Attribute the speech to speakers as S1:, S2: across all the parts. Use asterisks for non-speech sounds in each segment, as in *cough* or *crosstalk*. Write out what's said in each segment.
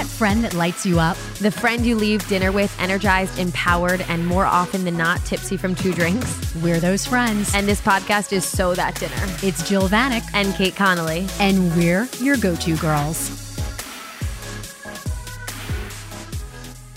S1: that friend that lights you up?
S2: The friend you leave dinner with energized, empowered, and more often than not tipsy from two drinks.
S1: We're those friends.
S2: And this podcast is So That Dinner.
S1: It's Jill Vanek
S2: And Kate Connolly.
S1: And we're your go to girls.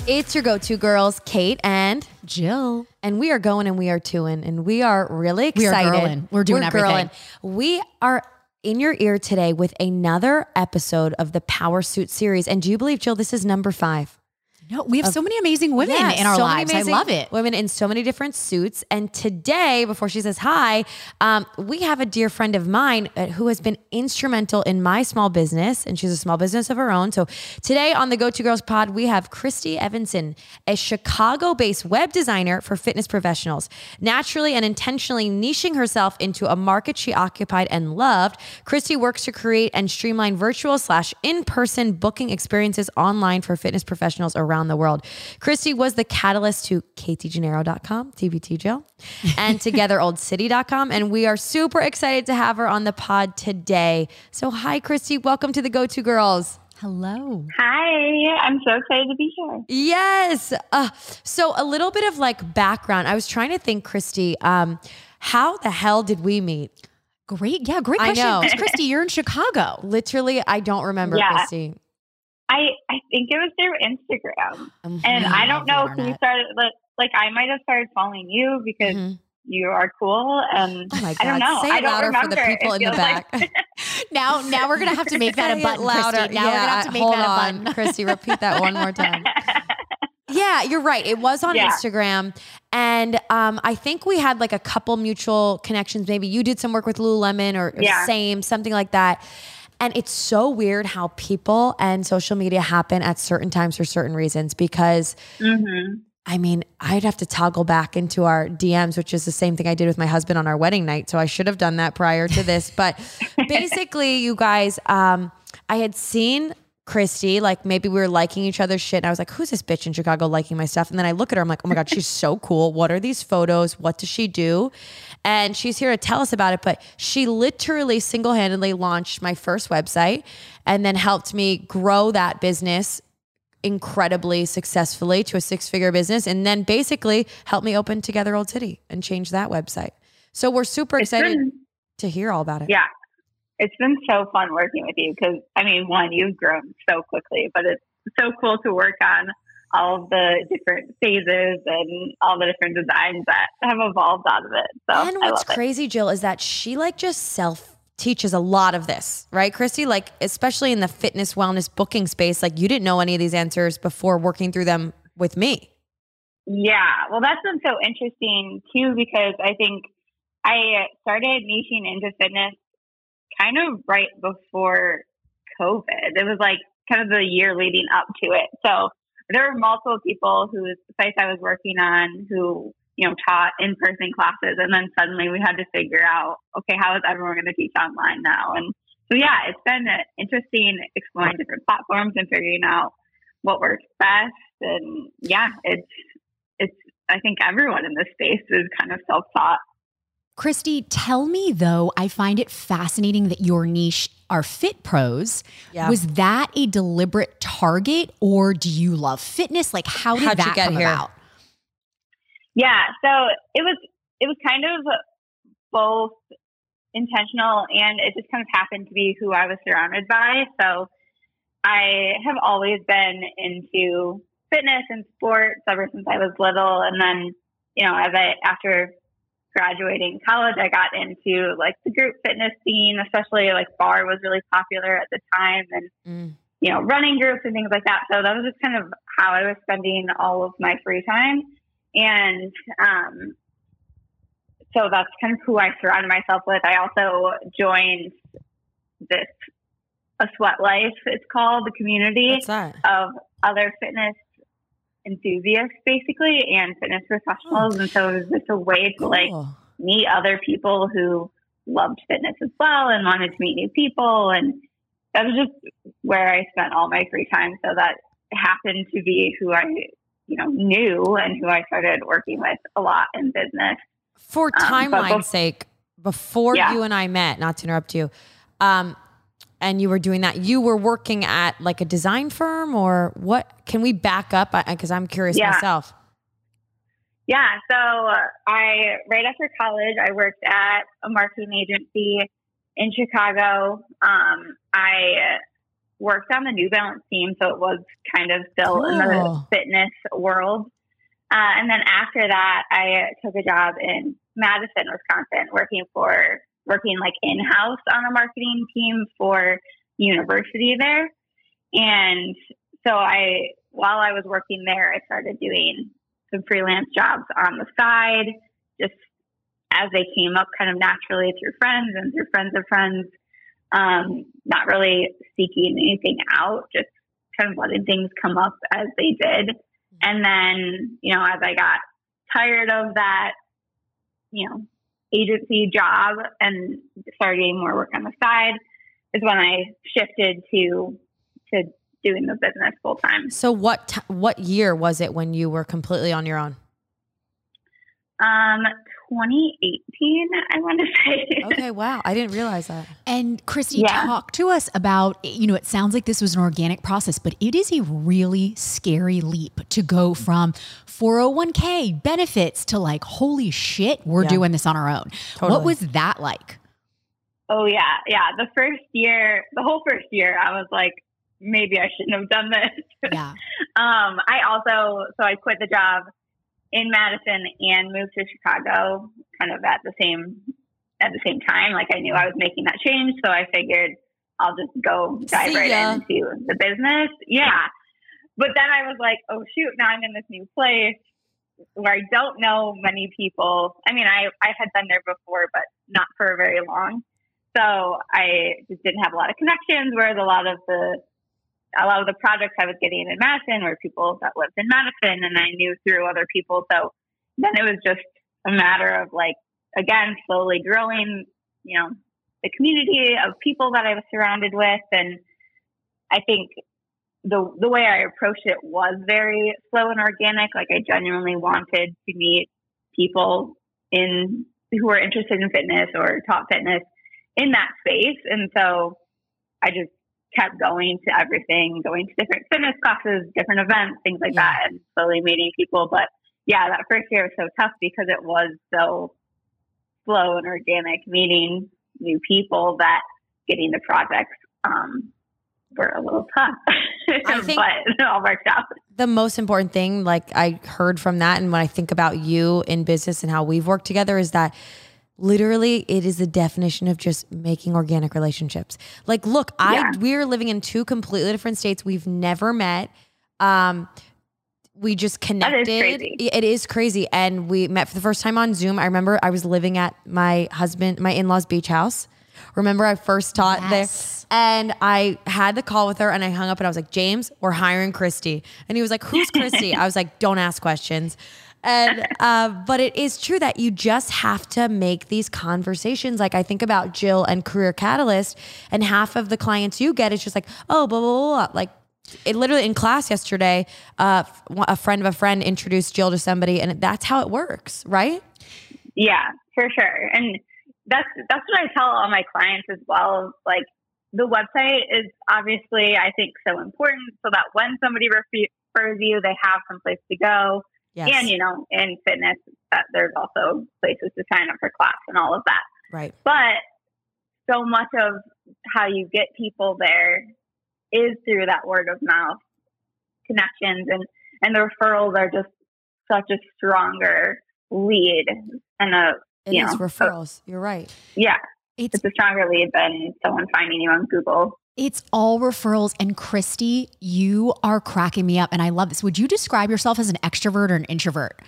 S2: It's your go to girls, Kate and
S1: Jill.
S2: And we are going and we are doing, and we are really excited.
S1: We are girling. We're doing
S2: We're
S1: everything.
S2: girling. We are in your ear today with another episode of the Power Suit series. And do you believe, Jill, this is number five?
S1: No, we have so many amazing women
S2: Yeah,
S1: in our
S2: so
S1: lives. I love it.
S2: Women in so many different suits. And today, before she says hi, um, we have a dear friend of mine uh, who has been instrumental in my small business, and she's a small business of her own. So today on the Go To Girls Pod, we have Christy Evanson, a Chicago-based web designer for fitness professionals. Naturally and intentionally niching herself into a market she occupied and loved, Christy works to create and streamline virtual slash in-person booking experiences online for fitness professionals around the world. Christy was the catalyst to KTGennaro.com, TBT Jill, and *laughs* TogetherOldCity.com. And we are super excited to have her on the pod today. So, hi, Christy. Welcome to the Go To Girls.
S1: Hello.
S3: Hi, I'm so excited to be here.
S2: Yes. Uh, so, a little bit of like background. I was trying to think, Christy, um, how the hell did we meet?
S1: Great. Yeah, great
S2: I
S1: question. Christy, you're in Chicago. *laughs*
S2: Literally, I don't remember,
S3: Yeah.
S2: Christy.
S3: I I think it was through Instagram,
S2: Mhm.
S3: and I don't know who
S1: internet.
S3: started. Like, like I might have started following you because
S2: Mhm.
S3: you are cool, and
S2: Oh my
S3: I don't
S2: God.
S3: know.
S2: Say
S3: I
S2: it
S3: don't
S2: louder for the people
S3: It
S2: in the
S3: feels like-
S2: back. *laughs*
S1: Now, now we're gonna have to make that a button,
S2: louder.
S1: Christy. Now we're gonna have to make
S2: hold
S1: that a
S2: on,
S1: button.
S2: Christy, repeat that one more time. *laughs* Yeah, you're right. It was on
S3: Yeah.
S2: Instagram. And um, I think we had like a couple mutual connections. Maybe you did some work with Lululemon or, or
S3: Yeah.
S2: same, something like that. And it's so weird how people and social media happen at certain times for certain reasons because
S3: hmm
S2: I mean, I'd have to toggle back into our DMs, which is the same thing I did with my husband on our wedding night. So I should have done that prior to this. But *laughs* basically, you guys, um, I had seen Christy, like maybe we were liking each other's shit. And I was like, who's this bitch in Chicago liking my stuff? And then I look at her, I'm like, oh my God, she's so *laughs* cool. What are these photos? What does she do? And she's here to tell us about it. But she literally single handedly launched my first website and then helped me grow that business incredibly successfully to a six figure business and then basically helped me open Together Old City and change that website. So we're super excited to hear all about it.
S3: yeah, it's been so fun working with you because I mean, one, you've grown so quickly, but it's so cool to work on all of the different phases and all the different designs that have evolved out of it. So
S2: and
S3: I
S2: what's
S3: love it.
S2: crazy, Jill, is that she like just self teaches a lot of this, right, Christy? Like, especially in the fitness wellness booking space, like you didn't know any of these answers before working through them with me.
S3: Yeah, well, that's been so interesting too because I think I started niching into fitness kind of right before COVID. It was like kind of the year leading up to it. So there were multiple people whose sites I was working on who, you know, taught in person classes. And then suddenly we had to figure out, okay, how is everyone going to teach online now? And so, yeah, it's been interesting exploring different platforms and figuring out what works best. And yeah, it's, it's, I think everyone in this space is kind of self taught.
S1: Christy, tell me though, I find it fascinating that your niche are fit pros.
S2: Yeah.
S1: Was that a deliberate target or do you love fitness? Like how did
S2: How'd you
S1: that
S2: get
S1: come
S2: here?
S1: about?
S3: Yeah, so it was it was kind of both intentional and it just kind of happened to be who I was surrounded by. So I have always been into fitness and sports ever since I was little and then, you know, as I after graduating college I got into like the group fitness scene, especially like barre was really popular at the time and
S2: Mm.
S3: you know, running groups and things like that. So that was just kind of how I was spending all of my free time. And um, so that's kind of who I surrounded myself with. I also joined this a sweat life. It's called the community of other fitness enthusiasts, basically, and fitness professionals. And so it was just a way to like
S2: Cool.
S3: meet other people who loved fitness as well and wanted to meet new people. And that was just where I spent all my free time. So that happened to be who I, you know, knew and who I started working with a lot in business.
S2: For
S3: Um,
S2: timeline's sake, before
S3: Yeah.
S2: you and I met, not to interrupt you, um, and you were doing that. You were working at like a design firm or what? Can we back up? Because I'm curious
S3: Yeah.
S2: myself.
S3: Yeah, so I right after college, I worked at a marketing agency in Chicago. Um, I worked on the New Balance team, so it was kind of still in the fitness world. Uh, and then after that, I took a job in Madison, Wisconsin, working for working like in house on a marketing team for university there. And so I, while I was working there, I started doing some freelance jobs on the side, just as they came up kind of naturally through friends and through friends of friends. Um, not really seeking anything out, just kind of letting things come up as they did. And then, you know, as I got tired of that, you know, agency job and started getting more work on the side is when I shifted to to doing the business full time.
S2: So what t- what year was it when you were completely on your own?
S3: Um, 2018, I want to *laughs* say.
S2: Okay, wow. I didn't realize that.
S1: And Christy,
S3: Yeah.
S1: talk to us about, you know, it sounds like this was an organic process, but it is a really scary leap to go from 401k benefits to like, holy shit, we're
S2: Yeah.
S1: doing this on our own.
S2: Totally.
S1: What was that like?
S3: Oh yeah, yeah. The first year, the whole first year, I was like, maybe I shouldn't have done this.
S1: Yeah. *laughs*
S3: um, I also, so I quit the job in Madison and moved to Chicago, kind of at the same at the same time. Like I knew I was making that change, so I figured I'll just go dive right into the business. Yeah, but then I was like, oh shoot, now I'm in this new place where I don't know many people. I mean, I I had been there before, but not for very long. So I just didn't have a lot of connections. Whereas a lot of the a lot of the projects I was getting in Madison were people that lived in Madison, and I knew through other people. So then it was just a matter of like again slowly growing, you know, the community of people that I was surrounded with, and I think the the way I approached it was very slow and organic. Like I genuinely wanted to meet people in who were interested in fitness or taught fitness in that space, and so I just kept going to everything, going to different fitness classes, different events, things like
S2: Yeah.
S3: that, and slowly meeting people. But yeah, that first year was so tough because it was so slow and organic, meeting new people that getting the projects um, were a little tough. *laughs*
S2: I think-
S3: but it all worked out.
S2: the most important thing like i heard from that and when i think about you in business and how we've worked together is that literally it is the definition of just making organic relationships like look
S3: Yeah.
S2: i we're living in two completely different states we've never met um we just connected
S3: crazy.
S2: it is crazy and we met for the first time on zoom i remember i was living at my husband my in-laws beach house remember i first taught
S1: Yes.
S2: there and I had the call with her and I hung up and I was like, James, we're hiring Christy. And he was like, Who's Christy? *laughs* I was like, Don't ask questions. And, uh, but it is true that you just have to make these conversations. Like I think about Jill and Career Catalyst, and half of the clients you get is just like, Oh, blah, blah, blah. Like, it literally in class yesterday, uh, a friend of a friend introduced Jill to somebody, and that's how it works, right?
S3: Yeah, for sure. And that's that's what I tell all my clients as well. Like the website is obviously I think so important so that when somebody refers you, they have some place to go.
S2: Yes.
S3: And you know, in fitness, that there's also places to sign up for class and all of that.
S2: right.
S3: But so much of how you get people there is through that word of mouth connections and and the referrals are just such a stronger lead and a
S2: It
S3: you
S2: is
S3: know,
S2: referrals. You're right.
S3: yeah
S1: It's
S3: it's a stronger lead than someone finding you on Google.
S1: It's all referrals. And Christy, you are cracking me up. And I love this. Would you describe yourself as an extrovert or an introvert?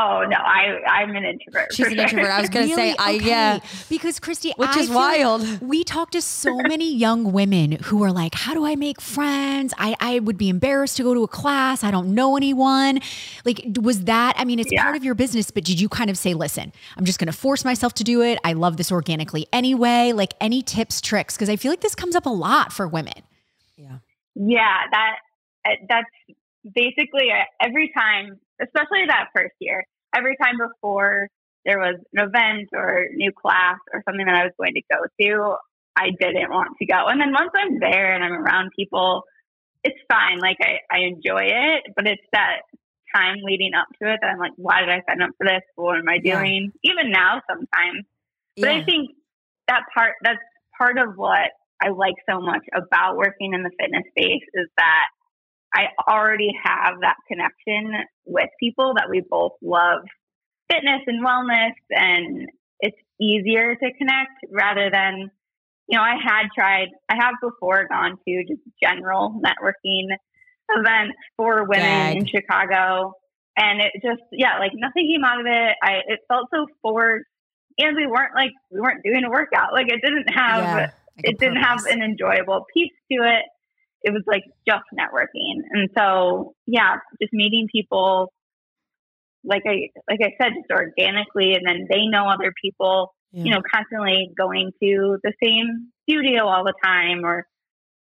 S3: Oh no, I I'm an introvert.
S2: She's an
S3: sure.
S2: introvert. I was gonna say, I yeah.
S1: Because Christy,
S2: Which
S1: I
S2: is
S1: feel like
S2: wild.
S1: we talk to so *laughs* many young women who are like, "How do I make friends? I I would be embarrassed to go to a class. I don't know anyone." Like, was that? I mean, it's
S3: Yeah.
S1: part of your business, but did you kind of say, "Listen, I'm just going to force myself to do it. I love this organically anyway." Like, any tips, tricks? Because I feel like this comes up a lot for women.
S3: Yeah, Yeah. that uh, that's basically uh, every time, especially that first year. Every time before there was an event or new class or something that I was going to go to, I didn't want to go. And then once I'm there and I'm around people, it's fine. Like I, I enjoy it, but it's that time leading up to it that I'm like, why did I sign up for this? What am I doing? Yeah. Even now sometimes. But yeah. I think that part that's part of what I like so much about working in the fitness space is that I already have that connection with people that we both love fitness and wellness and it's easier to connect rather than you know, I had tried, I have before gone to just general networking events for women in Chicago. And it just, yeah, like nothing came out of it. I, it felt so forced. And we weren't like, we weren't doing a workout. Like it didn't have, yeah, like it didn't have an enjoyable piece to it. It was like just networking. And so, yeah, just meeting people, like I, like I said, just organically, and then they know other people yeah. you know, constantly going to the same studio all the time or,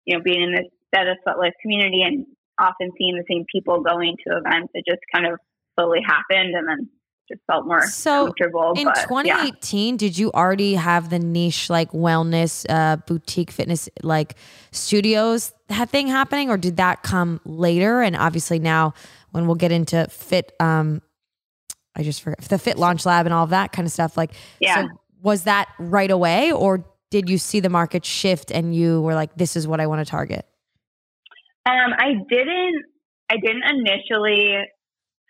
S3: you know, being in this Better of Life community and often seeing the same people going to events. It just kind of slowly happened and then just felt more so comfortable.
S2: In but, 2018, yeah. did you already have the niche like wellness, uh, boutique fitness, like studios that thing happening, or did that come later? And obviously now, when we'll get into fit, um, I just forgot the Fit Launch Lab and all of that kind of stuff. Like,
S3: yeah.
S2: So was that right away or did you see the market shift and you were like this is what i want to target
S3: um, i didn't i didn't initially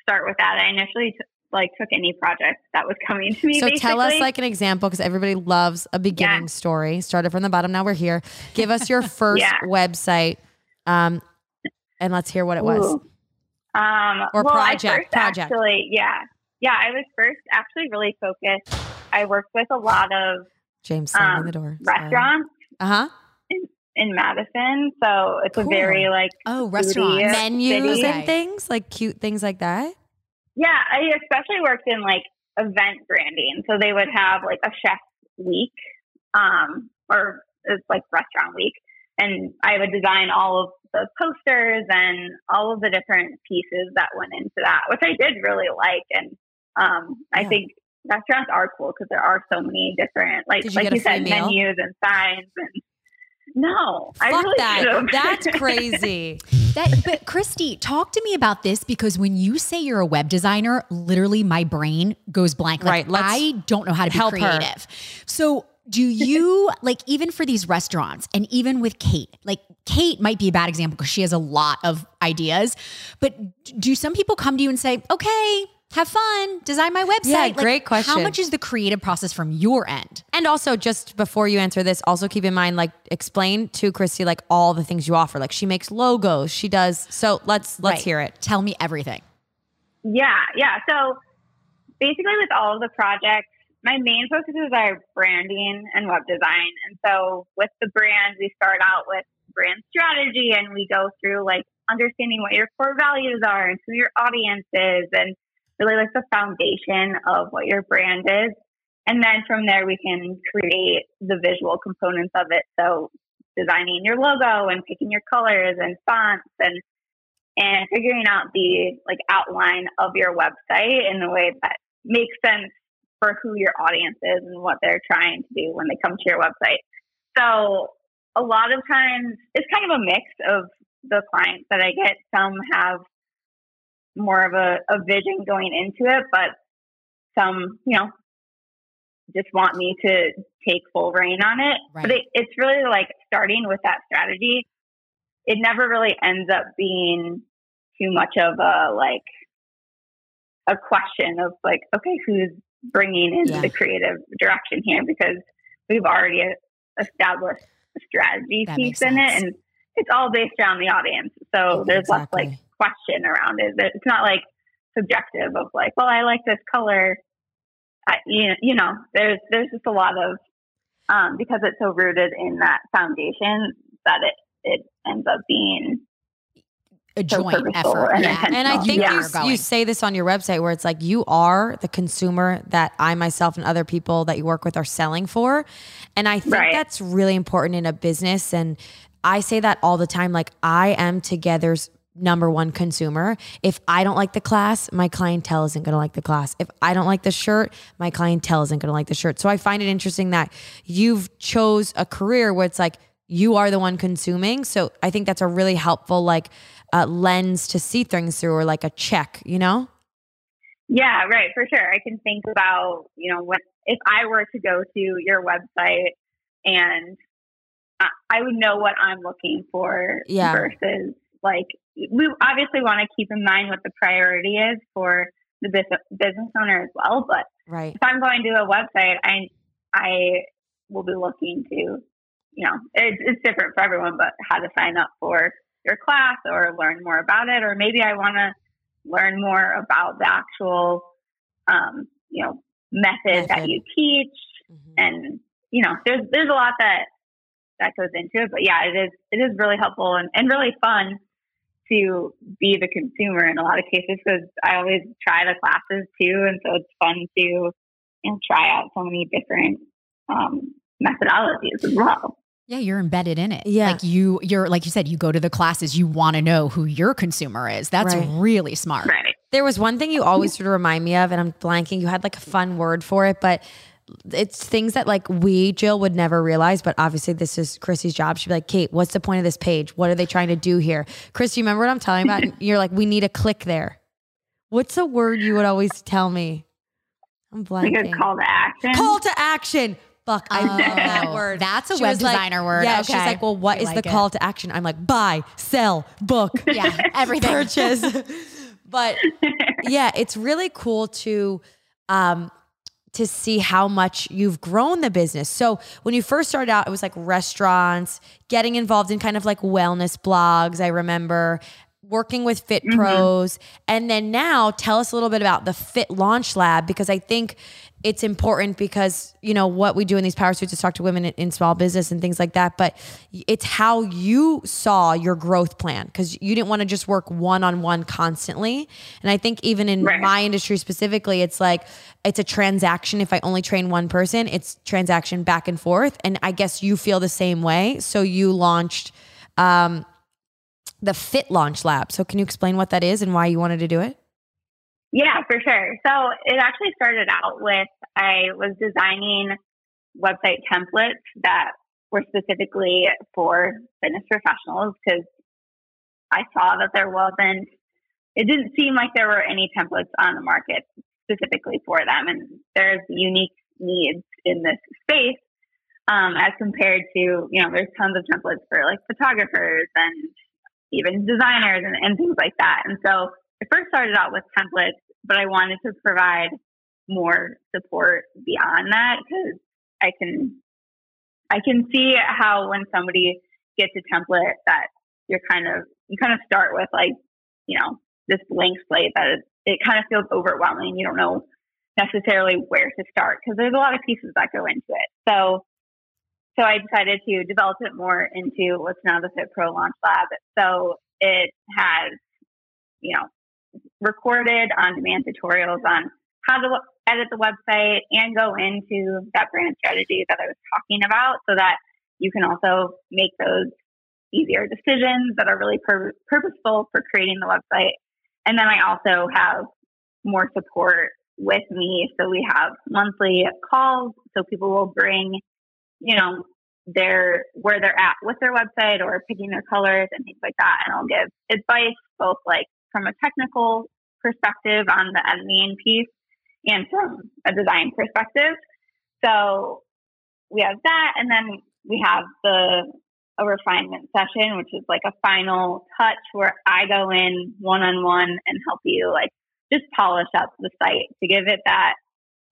S3: start with that i initially t- like took any project that was coming to me
S2: so
S3: basically.
S2: tell us like an example because everybody loves a beginning yeah. story started from the bottom now we're here give us your *laughs* first yeah. website um, and let's hear what it was
S3: Ooh. um, or well, project project actually yeah yeah i was first actually really focused I worked with a lot of
S2: James um, the door
S3: restaurants.
S2: Uh huh.
S3: In, in, Madison, so it's cool. a very like
S2: oh restaurant menus city. and things like cute things like that.
S3: Yeah, I especially worked in like event branding, so they would have like a chef week, um, or it's like restaurant week, and I would design all of the posters and all of the different pieces that went into that, which I did really like, and um, yeah. I think restaurants are cool because there are so many different, like you like you said, meal? menus and signs and. No,
S2: Fuck I really that. That's crazy.
S1: that, but Christy, talk to me about this because when you say you're a web designer, literally my brain goes blank. Like, right. I don't know how to be creative. Her. So do you *laughs* like even for these restaurants and even with Kate, like Kate might be a bad example because she has a lot of ideas, but do some people come to you and say, okay, have fun, design my website.
S2: Yeah, like, great question.
S1: How much is the creative process from your end?
S2: And also, just before you answer this, also keep in mind, like, explain to Christy like all the things you offer. Like, she makes logos, she does. So let's let's right. hear it.
S1: Tell me everything.
S3: Yeah, yeah. So basically, with all of the projects, my main focuses are branding and web design. And so with the brand, we start out with brand strategy and we go through like understanding what your core values are and who your audience is and really like the foundation of what your brand is. And then from there, we can create the visual components of it. So designing your logo and picking your colors and fonts and and figuring out the like outline of your website in a way that makes sense for who your audience is and what they're trying to do when they come to your website. So a lot of times it's kind of a mix of the clients that I get. Some have more of a, a vision going into it, but some, you know, just want me to take full reign on it. Right. But it, it's really like starting with that strategy. It never really ends up being too much of a like a question of like, okay, who's bringing in yeah. the creative direction here? Because we've already established a strategy that piece in it, and it's all based around the audience. So there's exactly. less like question around it. It's not like subjective of like, well, I like this color. I, you, you know, there's there's just a lot of um, because it's so rooted in that foundation that it it ends up being
S1: a joint effort.
S2: And, yeah. and I think yeah. you, you say this on your website where it's like you are the consumer that I myself and other people that you work with are selling for. And I think right. that's really important in a business. And I say that all the time. Like I am Together's number one consumer. If I don't like the class, my clientele isn't going to like the class. If I don't like the shirt, my clientele isn't going to like the shirt. So I find it interesting that you've chose a career where it's like you are the one consuming. So I think that's a really helpful like uh, lens to see things through or like a check, you know?
S3: Yeah, right, for sure. I can think about, you know, what if I were to go to your website and I would know what I'm looking for yeah. versus like we obviously want to keep in mind what the priority is for the business owner as well. But
S2: right.
S3: if I'm going to a website, I I will be looking to, you know, it's, it's different for everyone, but how to sign up for your class or learn more about it, or maybe I want to learn more about the actual, um, you know, method, method. that you teach, mm-hmm. and you know, there's there's a lot that that goes into it. But yeah, it is it is really helpful and, and really fun to be the consumer in a lot of cases because I always try the classes too, and so it's fun to you know, try out so many different um, methodologies as well.
S1: Yeah, you're embedded in it.
S2: Yeah.
S1: Like you you're like you said, you go to the classes, you want to know who your consumer is. That's right. really smart.
S3: Right.
S2: There was one thing you always sort of remind me of, and I'm blanking, you had like a fun word for it, but it's things that like we Jill would never realize, but obviously this is Chrissy's job. She'd be like, Kate, what's the point of this page? What are they trying to do here? Chris, you remember what I'm telling about? *laughs* You're like, we need a click there. What's a word you would always tell me? I'm blanking.
S3: call to action.
S2: Call to action. Fuck, I love that *laughs* word.
S1: That's a she web designer
S2: like,
S1: word.
S2: Yeah,
S1: okay.
S2: she's like, well, what we is like the it. call to action? I'm like, buy, sell, book, *laughs*
S1: yeah, everything,
S2: purchase. but yeah, it's really cool to um, to see how much you've grown the business. So when you first started out, it was like restaurants, getting involved in kind of like wellness blogs. I remember working with Fit mm-hmm. Pros. And then now tell us a little bit about the Fit Launch Lab because I think it's important because you know what we do in these power suits is talk to women in, in small business and things like that but it's how you saw your growth plan because you didn't want to just work one-on-one constantly. And i think even in right. my industry specifically it's like it's a transaction. If i only train one person it's transaction back and forth and i guess you feel the same way. So you launched um, the fit launch lab. So can you explain what that is and why you wanted to do it
S3: yeah, for sure. So it actually started out with I was designing website templates that were specifically for fitness professionals because I saw that there wasn't, it didn't seem like there were any templates on the market specifically for them. And there's unique needs in this space um, as compared to, you know, there's tons of templates for like photographers and even designers and, and things like that. And so I first started out with templates, but I wanted to provide more support beyond that because I can I can see how when somebody gets a template that you're kind of you kind of start with like you know this blank slate that it, it kind of feels overwhelming. You don't know necessarily where to start because there's a lot of pieces that go into it. So so I decided to develop it more into what's now the Fit Pro Launch Lab. So it has you know recorded on demand tutorials on how to edit the website and go into that brand strategy that I was talking about so that you can also make those easier decisions that are really pur- purposeful for creating the website. And then I also have more support with me. So we have monthly calls. So people will bring, you know, their where they're at with their website or picking their colors and things like that. And I'll give advice both like from a technical perspective on the editing piece and from a design perspective. So we have that, and then we have the a refinement session, which is like a final touch where I go in one on one and help you like just polish up the site to give it that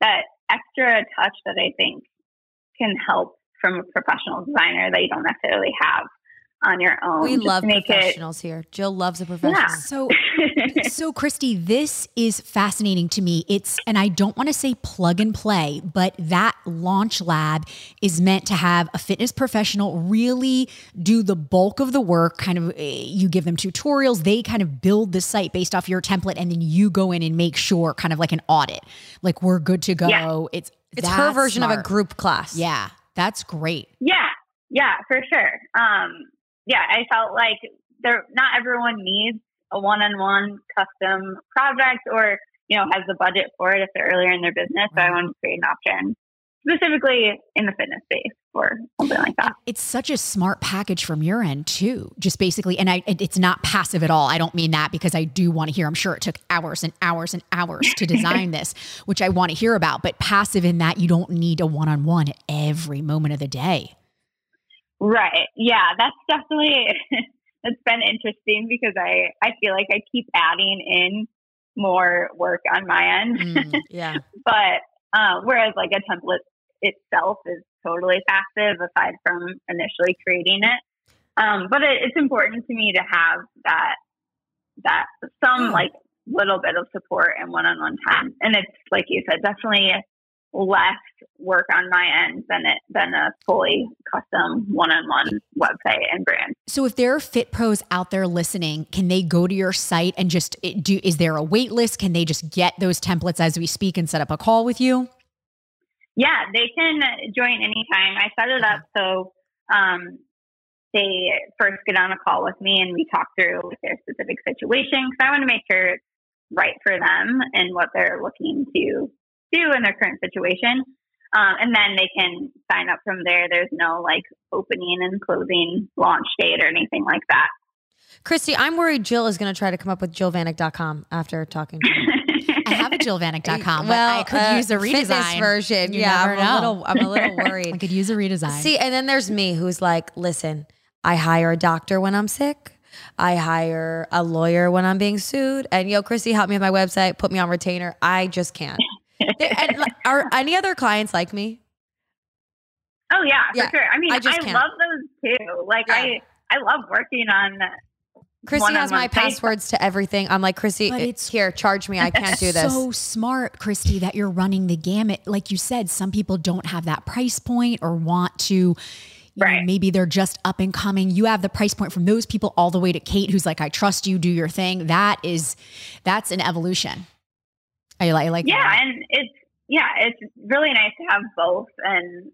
S3: that extra touch that I think can help from a professional designer that you don't necessarily have on your own.
S2: We love professionals it, here. Jill loves a professional. Yeah.
S1: So, *laughs* so Christy, this is fascinating to me. It's, and I don't want to say plug and play, but that launch lab is meant to have a fitness professional really do the bulk of the work. Kind of, eh, you give them tutorials, they kind of build the site based off your template, and then you go in and make sure, kind of like an audit, like we're good to go. Yeah. It's
S2: it's her version smart. of a group class.
S1: Yeah, that's great.
S3: Yeah, yeah, for sure. Um, yeah, I felt like there not everyone needs a one-on-one custom project or you know has the budget for it if they're earlier in their business. So I mm-hmm. wanted to create an option specifically in the fitness space or something like that.
S1: It's such a smart package from your end too. Just basically, and I, it's not passive at all. I don't mean that because I do want to hear. I'm sure it took hours and hours and hours to design *laughs* this, which I want to hear about. But passive in that you don't need a one-on-one every moment of the day.
S3: Right. Yeah, that's definitely *laughs* it's been interesting because I I feel like I keep adding in more work on my end.
S2: Mm, *laughs* yeah.
S3: but uh, whereas like a template itself is totally passive aside from initially creating it. Um, but it, it's important to me to have that that some like little bit of support and one-on-one time. And it's like you said, definitely less work on my end than it than a fully custom one-on-one website and brand.
S1: So if there are fit pros out there listening, can they go to your site and just do is there a wait list? Can they just get those templates as we speak and set up a call with you?
S3: Yeah, they can join anytime. I set it up so um, they first get on a call with me and we talk through their specific situation because I want to make sure it's right for them and what they're looking to do in their current situation. Um, and then they can sign up from there. There's no like opening and closing launch date or anything like that.
S2: Christy, I'm worried Jill is going to try to come up with jillvanek.com after talking to
S1: you. *laughs* I have a jillvanek.com, well, I could uh, use a redesign
S2: version. You yeah, I'm a little, I'm a little *laughs* worried.
S1: I could use a redesign.
S2: See, and then there's me who's like, listen, I hire a doctor when I'm sick. I hire a lawyer when I'm being sued. And yo, Christy, help me with my website, put me on retainer. I just can't and, are any other clients like me?
S3: Oh yeah, yeah. for sure. I mean, I, I love those too. Like yeah. I, I love working on.
S2: Chrissy has my passwords to everything. I'm like, Chrissy, eh, it's here, charge me. I can't do this.
S1: So smart, Christy, that you're running the gamut. Like you said, some people don't have that price point or want to. right. Know, maybe they're just up and coming. You have the price point from those people all the way to Kate, who's like, I trust you, do your thing. That is, that's an evolution. I like, I like
S3: yeah, that. and it's yeah, it's really nice to have both. And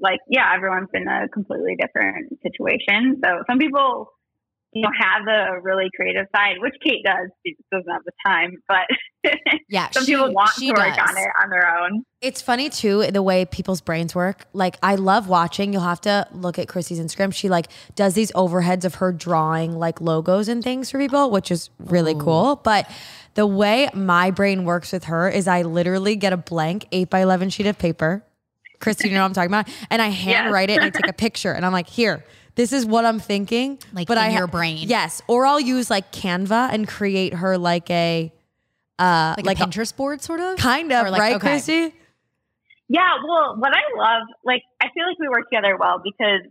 S3: like, yeah, everyone's in a completely different situation. So some people, you know, have a really creative side, which Kate does. She just doesn't have the time, but *laughs* yeah, some she, people want to work does. on it on their own.
S2: It's funny too the way people's brains work. Like I love watching. You'll have to look at Chrissy's Instagram. She like does these overheads of her drawing like logos and things for people, which is really Ooh. cool. But the way my brain works with her is I literally get a blank eight by 11 sheet of paper. Christy, you know what I'm talking about? And I *laughs* handwrite yes. it and I take a picture and I'm like, here, this is what I'm thinking.
S1: Like but in I your brain.
S2: Yes. Or I'll use like Canva and create her like a,
S1: uh, like, like a Pinterest a, board sort of?
S2: Kind of, like, right, okay. Christy?
S3: Yeah. Well, what I love, like, I feel like we work together well because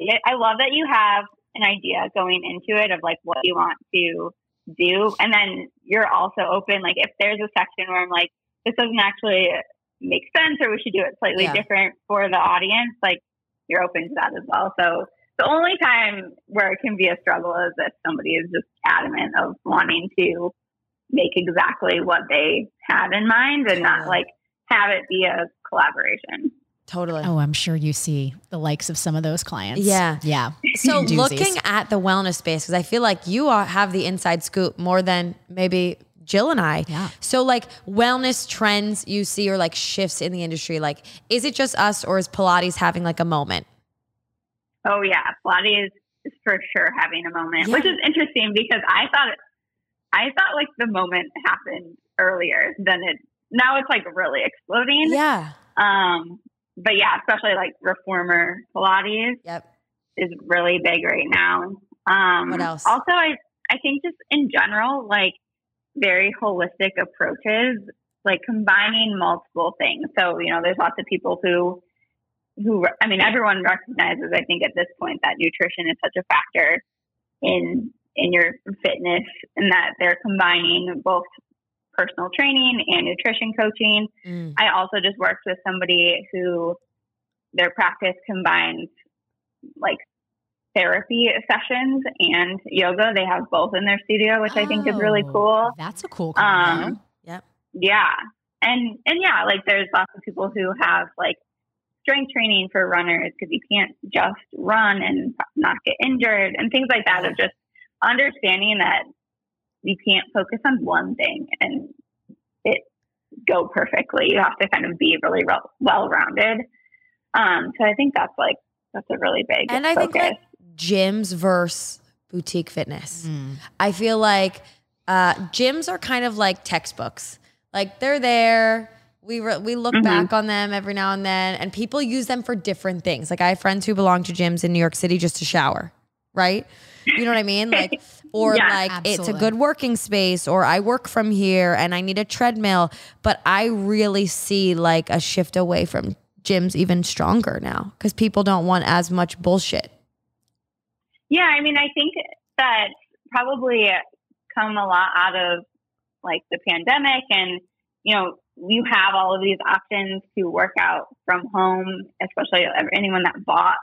S3: I love that you have an idea going into it of like what you want to do. And then you're also open. Like if there's a section where I'm like, this doesn't actually make sense or we should do it slightly yeah. different for the audience, like you're open to that as well. So the only time where it can be a struggle is if somebody is just adamant of wanting to make exactly what they had in mind and not like have it be a collaboration.
S2: Totally.
S1: Oh, I'm sure you see the likes of some of those clients.
S2: Yeah.
S1: Yeah.
S2: So looking at the wellness space, because I feel like you are, have the inside scoop more than maybe Jill and I.
S1: Yeah.
S2: So like wellness trends you see or like shifts in the industry, like is it just us or is Pilates having like a moment?
S3: Oh yeah, Pilates is for sure having a moment, yeah. which is interesting because I thought I thought like the moment happened earlier than it. Now it's like really exploding.
S2: Yeah.
S3: Um, but yeah, especially like reformer Pilates.
S2: Yep.
S3: Is really big right now. Um,
S2: what else?
S3: Also, I I think just in general, like very holistic approaches, like combining multiple things. So you know, there's lots of people who who I mean, everyone recognizes. I think at this point that nutrition is such a factor in in your fitness, and that they're combining both personal training and nutrition coaching. Mm. I also just worked with somebody who their practice combines like therapy sessions and yoga. They have both in their studio, which oh, I think is really oh, cool.
S1: That's a cool combo. Um,
S2: yep.
S3: Yeah. And and yeah, like there's lots of people who have like strength training for runners because you can't just run and not get injured and things like that of just understanding that you can't focus on one thing and it go perfectly. You have to kind of be really well rounded. Um, so I think that's like that's a really big
S2: and I
S3: focus.
S2: think like gyms versus boutique fitness. Mm. I feel like uh, gyms are kind of like textbooks. Like they're there. We re- we look mm-hmm. back on them every now and then, and people use them for different things. Like I have friends who belong to gyms in New York City just to shower, right? You know what I mean? *laughs* Like, or yeah, like absolutely. it's a good working space, or I work from here and I need a treadmill. But I really see like a shift away from gyms even stronger now because people don't want as much bullshit.
S3: Yeah, I mean, I think that probably come a lot out of like the pandemic and you know you have all of these options to work out from home especially anyone that bought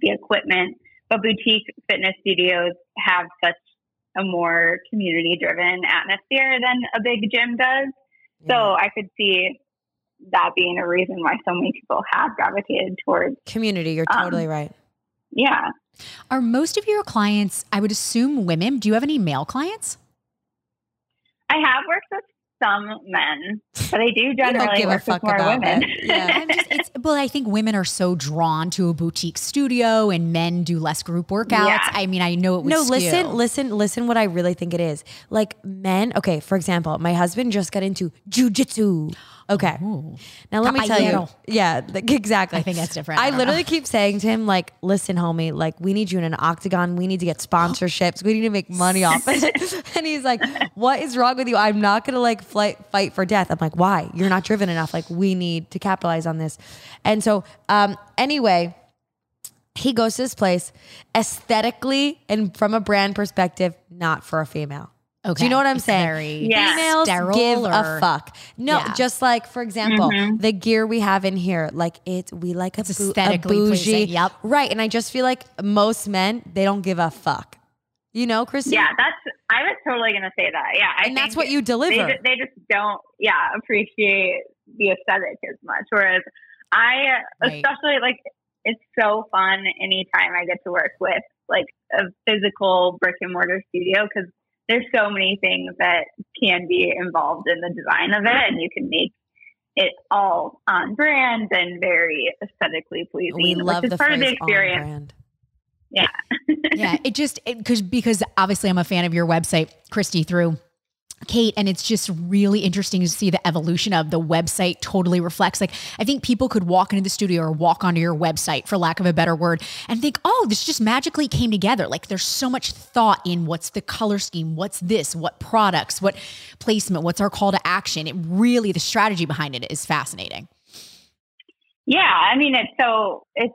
S3: the equipment. But boutique fitness studios have such a more community driven atmosphere than a big gym does. Yeah. so i could see that being a reason why so many people have gravitated towards
S2: community you're totally um, right.
S3: yeah.
S1: Are most of your clients i would assume women do you have any male clients?
S3: I have worked with some men, but I do generally give work with more women.
S1: Yeah. just, *laughs* it's, well, I think women are so drawn to a boutique studio, and men do less group workouts. Yeah. I mean, I know it. Was. No,
S2: skew. listen, listen, listen. What I really think it is, like men. Okay, for example, my husband just got into jujitsu. *gasps* Okay. Ooh. Now let me tell you. Yeah, exactly.
S1: I think that's different.
S2: I, I literally know. keep saying to him, like, listen, homie, like, we need you in an octagon. We need to get sponsorships. We need to make money off it. *laughs* *laughs* and he's like, what is wrong with you? I'm not going to like fight, fight for death. I'm like, why? You're not driven enough. Like, we need to capitalize on this. And so, um, anyway, he goes to this place aesthetically and from a brand perspective, not for a female. Okay. Do you know what I'm it's saying?
S1: Very
S2: Females give or, a fuck. No, yeah. just like for example, mm-hmm. the gear we have in here, like it, we like it's a, aesthetically a bougie. Pleasing.
S1: Yep.
S2: Right, and I just feel like most men they don't give a fuck. You know, Christy?
S3: Yeah, that's. I was totally gonna say that. Yeah,
S2: I and that's what you deliver.
S3: They, they just don't. Yeah, appreciate the aesthetic as much. Whereas I, right. especially like, it's so fun anytime I get to work with like a physical brick and mortar studio because there's so many things that can be involved in the design of it, and you can make it all on brand and very aesthetically pleasing, we love which is part of the experience. Yeah. *laughs*
S1: yeah. It just, because, because obviously I'm a fan of your website, Christy, through Kate, and it's just really interesting to see the evolution of the website totally reflects. Like, I think people could walk into the studio or walk onto your website, for lack of a better word, and think, oh, this just magically came together. Like, there's so much thought in what's the color scheme, what's this, what products, what placement, what's our call to action. It really, the strategy behind it is fascinating.
S3: Yeah. I mean, it's so, it's,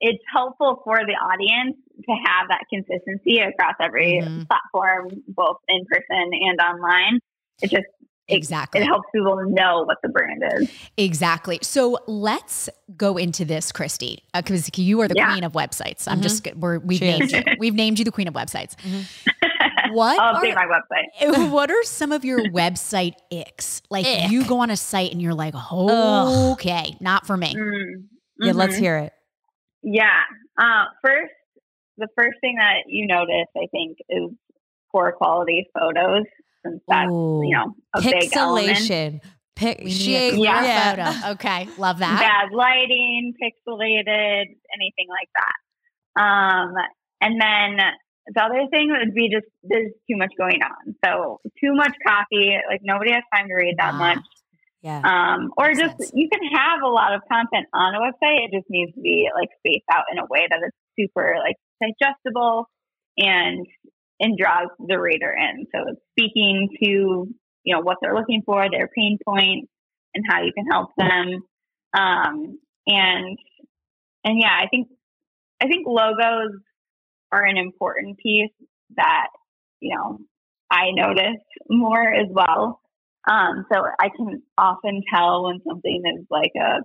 S3: it's helpful for the audience to have that consistency across every mm-hmm. platform, both in person and online. It just
S1: Exactly.
S3: It, helps people know what the brand is.
S1: Exactly. So let's go into this, Christy, because uh, you are the yeah. queen of websites. I'm mm-hmm. just we're, we've named you. We've named you the queen of websites. Mm-hmm. *laughs* What?
S3: I'll update my website. *laughs*
S1: what are some of your website icks? Like Ick. you go on a site and you're like, oh, okay, not for me.
S2: Mm-hmm. Yeah, let's hear it.
S3: Yeah. Uh, first, the first thing that you notice, I think, is poor quality photos, since that's Ooh. you know a big element.
S1: Pic- she, yeah. yeah. photo. *laughs* Okay, love that.
S3: Bad lighting, pixelated, anything like that. Um, and then the other thing would be just there's too much going on. So too much coffee. Like nobody has time to read that ah. much.
S1: Yeah.
S3: Um, or just sense. you can have a lot of content on a website. It just needs to be like spaced out in a way that it's super like digestible and and draws the reader in. So it's speaking to you know what they're looking for, their pain points, and how you can help them. Um, and and yeah, I think I think logos are an important piece that you know I notice more as well. Um, so I can often tell when something is like a,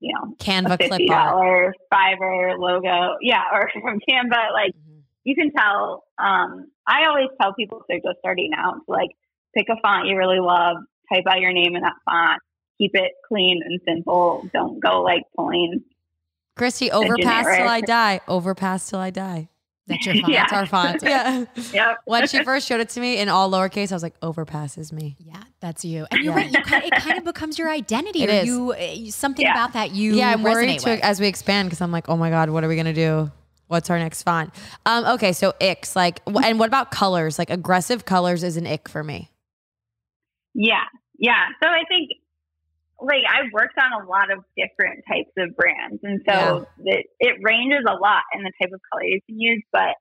S3: you know,
S2: Canva
S3: fifty dollar Fiverr logo, yeah, *laughs* or from Canva. Like mm-hmm. you can tell. Um, I always tell people if they're just starting out, to like pick a font you really love, type out your name in that font, keep it clean and simple. Don't go like pulling.
S2: Christy, overpass till I *laughs* die. Overpass till I die.
S1: That's *laughs* your font.
S2: yeah. That's our font. *laughs* Yeah.
S3: yep.
S2: when she first showed it to me in all lowercase, I was like, overpasses me.
S1: Yeah, that's you. And you're yeah. right. You kind of, it kind of becomes your identity.
S2: It is.
S1: You, eh, something yeah. about that you
S2: Yeah, I'm
S1: worried
S2: to, as we expand because I'm like, oh my God, what are we going to do? What's our next font? Um, okay, so icks. Like, and what about colors? Like aggressive colors is an ick for me.
S3: Yeah. Yeah. So I think like I've worked on a lot of different types of brands, and so yeah. it, it ranges a lot in the type of color you can use. But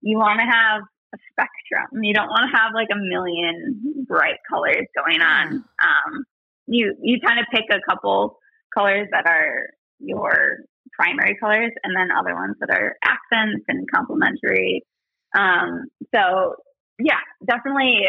S3: you want to have a spectrum. You don't want to have like a million bright colors going on. Um, you you kind of pick a couple colors that are your primary colors, and then other ones that are accents and complementary. Um, so yeah, definitely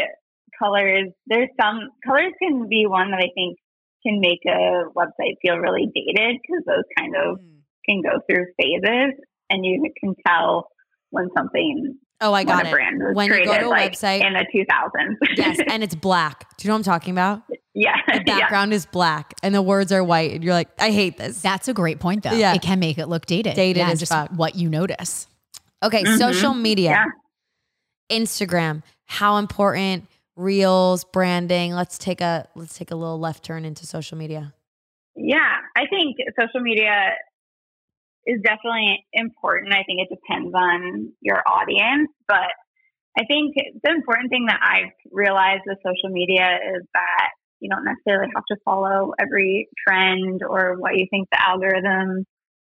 S3: colors. There's some colors can be one that I think can make a website feel really dated because those kind of mm. can go through phases and you can tell when something
S2: Oh, I got it.
S3: when you go to a like website in the 2000s.
S2: yes, and it's black. Do you know what I'm talking about? *laughs*
S3: Yeah.
S2: The *laughs* background
S3: yeah.
S2: is black and the words are white, and you're like, I hate this.
S1: That's a great point, though. Yeah, it can make it look dated.
S2: Dated
S1: yeah,
S2: is
S1: just
S2: fuck.
S1: what you notice.
S2: Okay, mm-hmm. social media, yeah. Instagram. How important? Reels, branding. Let's take a let's take a little left turn into social media.
S3: Yeah, I think social media is definitely important. I think it depends on your audience, but I think the important thing that I've realized with social media is that you don't necessarily have to follow every trend or what you think the algorithm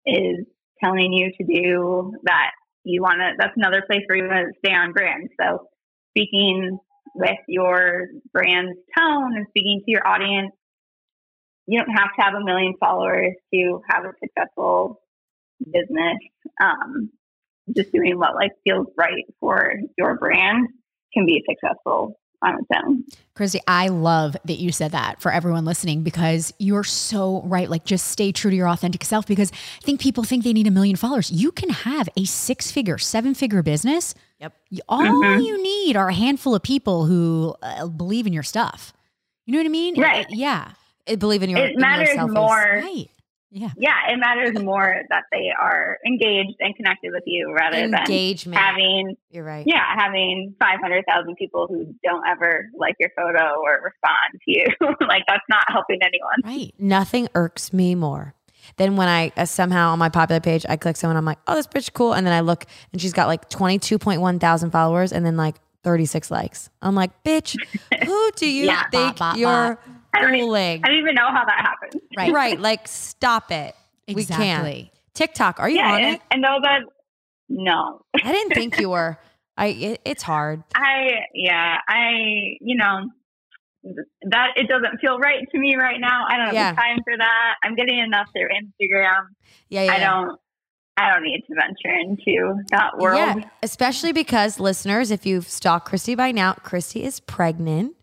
S3: is telling you to do that you want to that's another place where you want to stay on brand so speaking with your brand's tone and speaking to your audience. You don't have to have a million followers to have a successful business. Um, just doing what like feels right for your brand can be successful on its own.
S1: Christy, I love that you said that for everyone listening because you're so right. Like, just stay true to your authentic self because I think people think they need a million followers. You can have a six figure, seven figure business
S2: Yep.
S1: All mm-hmm. you need are a handful of people who uh, believe in your stuff. You know what I mean?
S3: Right.
S1: It, yeah.
S2: It believe in your.
S3: It matters more.
S1: Is, right. Yeah.
S3: Yeah. It matters more that they are engaged and connected with you rather
S2: Engagement.
S3: than having.
S2: You're right.
S3: Yeah, having five hundred thousand people who don't ever like your photo or respond to you. *laughs* like that's not helping anyone.
S2: Right. Nothing irks me more then when I uh, somehow on my popular page, I click someone, I'm like, oh, this bitch cool. And then I look and she's got like 22.1 thousand followers and then like 36 likes. I'm like, bitch, *laughs* who do you yeah, think bah, bah, you're bah. fooling?
S3: I don't even know how that happens.
S2: Right. right. Like, stop it. Exactly. We can't. TikTok, are you yeah, on
S3: and,
S2: it?
S3: I know that. No.
S2: I didn't think you were. *laughs* I, it, it's hard.
S3: I, yeah, I, you know, that it doesn't feel right to me right now. I don't have yeah. time for that. I'm getting enough through Instagram.
S2: Yeah, yeah.
S3: I don't. I don't need to venture into that world. Yeah,
S2: especially because listeners, if you've stalked Christy by now, Christy is pregnant.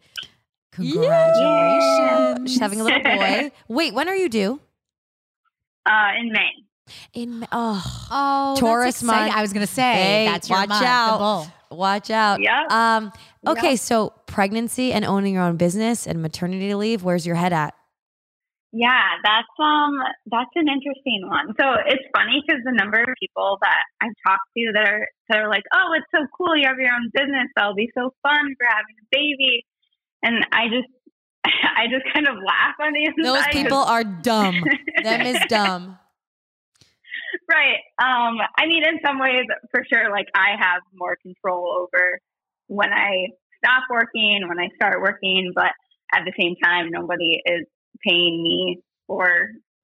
S1: Congratulations!
S2: She's having a little boy. *laughs* Wait, when are you due?
S3: Uh, in May.
S2: In oh
S1: oh
S2: Taurus month.
S1: I was gonna say
S2: hey,
S1: that's your
S2: watch
S1: month,
S2: out. Watch out.
S3: Yeah.
S2: Um. Okay, so pregnancy and owning your own business and maternity leave. Where's your head at?
S3: Yeah, that's um that's an interesting one. So it's funny because the number of people that I've talked to that are that are like, "Oh, it's so cool! You have your own business. That'll be so fun for having a baby." And I just *laughs* I just kind of laugh on the inside.
S2: Those people *laughs* are dumb. Them is *laughs* dumb.
S3: Right. Um, I mean, in some ways, for sure, like I have more control over when I stop working, when I start working, but at the same time, nobody is paying me for